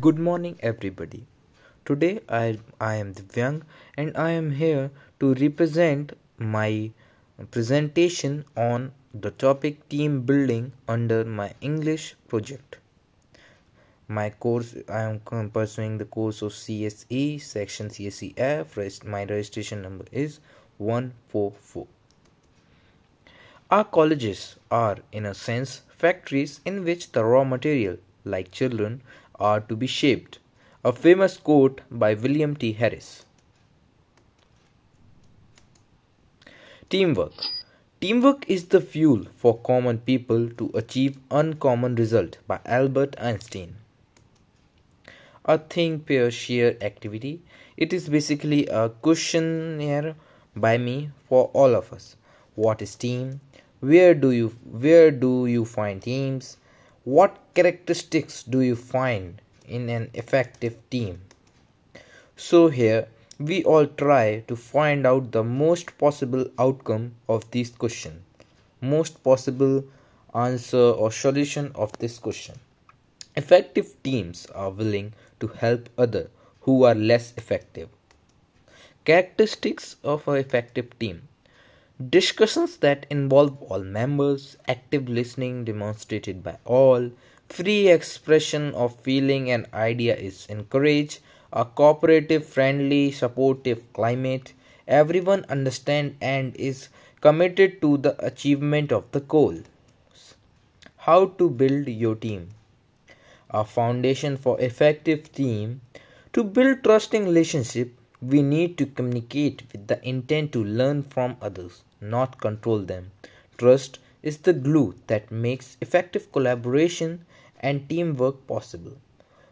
Good morning, everybody. Today I, I am Divyang and I am here to represent my presentation on the topic team building under my English project. My course I am pursuing the course of CSE section CSEF. My registration number is 144. Our colleges are, in a sense, factories in which the raw material, like children, are to be shaped. A famous quote by William T. Harris. Teamwork. Teamwork is the fuel for common people to achieve uncommon result by Albert Einstein. A think pair share activity. It is basically a questionnaire by me for all of us. What is team? Where do you where do you find teams? What characteristics do you find in an effective team? So, here we all try to find out the most possible outcome of this question, most possible answer or solution of this question. Effective teams are willing to help others who are less effective. Characteristics of an effective team Discussions that involve all members, active listening demonstrated by all, free expression of feeling and idea is encouraged, a cooperative, friendly, supportive climate, everyone understand and is committed to the achievement of the goal. How to build your team. A foundation for effective team. To build trusting relationship we need to communicate with the intent to learn from others not control them. Trust is the glue that makes effective collaboration and teamwork possible.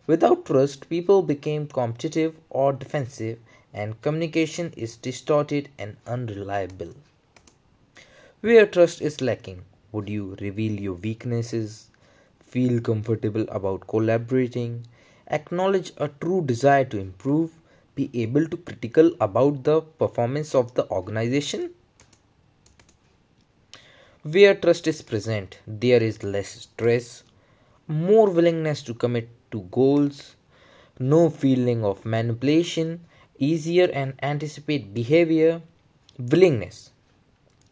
Without trust, people become competitive or defensive, and communication is distorted and unreliable. Where trust is lacking, would you reveal your weaknesses, feel comfortable about collaborating, acknowledge a true desire to improve, be able to critical about the performance of the organization? Where trust is present, there is less stress, more willingness to commit to goals, no feeling of manipulation, easier and anticipate behavior, willingness.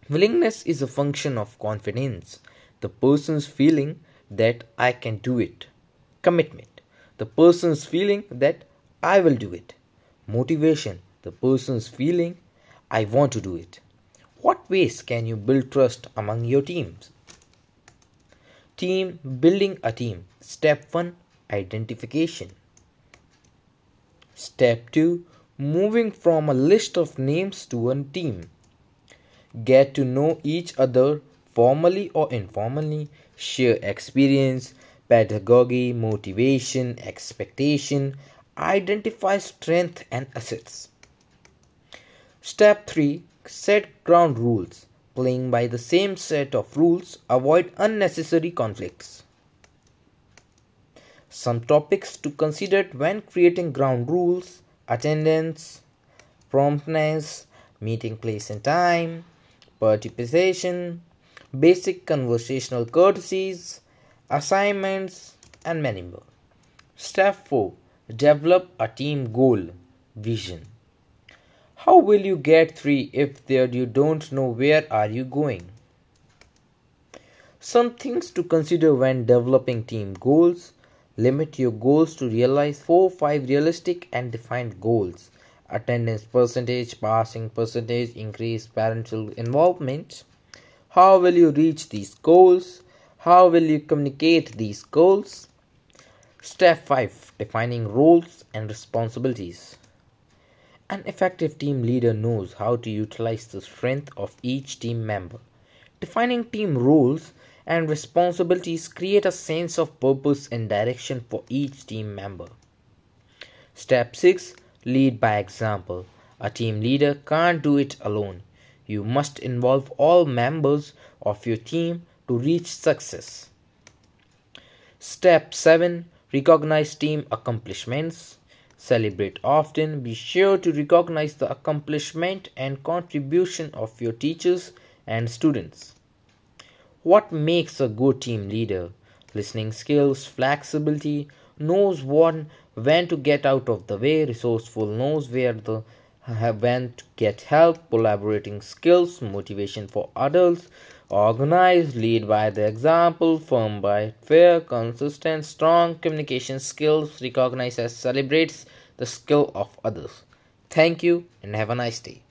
Willingness is a function of confidence, the person's feeling that I can do it. Commitment, the person's feeling that I will do it. Motivation, the person's feeling I want to do it. What ways can you build trust among your teams? Team building a team. Step 1 Identification. Step 2 Moving from a list of names to a team. Get to know each other formally or informally. Share experience, pedagogy, motivation, expectation. Identify strength and assets. Step 3 set ground rules. Playing by the same set of rules, avoid unnecessary conflicts. Some topics to consider when creating ground rules attendance, promptness, meeting place and time, participation, basic conversational courtesies, assignments, and many more. Step 4 Develop a team goal vision. How will you get 3 if there you don't know where are you going? Some things to consider when developing team goals. Limit your goals to realize 4 5 realistic and defined goals. Attendance percentage, passing percentage, increased parental involvement. How will you reach these goals? How will you communicate these goals? Step 5 Defining roles and responsibilities. An effective team leader knows how to utilize the strength of each team member. Defining team roles and responsibilities create a sense of purpose and direction for each team member. Step 6 Lead by example. A team leader can't do it alone. You must involve all members of your team to reach success. Step 7 Recognize team accomplishments. Celebrate often. Be sure to recognize the accomplishment and contribution of your teachers and students. What makes a good team leader? Listening skills, flexibility, knows one when to get out of the way, resourceful knows where the when to get help, collaborating skills, motivation for others, organized, lead by the example, firm by fair, consistent, strong communication skills, recognized as celebrates the skill of others. Thank you and have a nice day.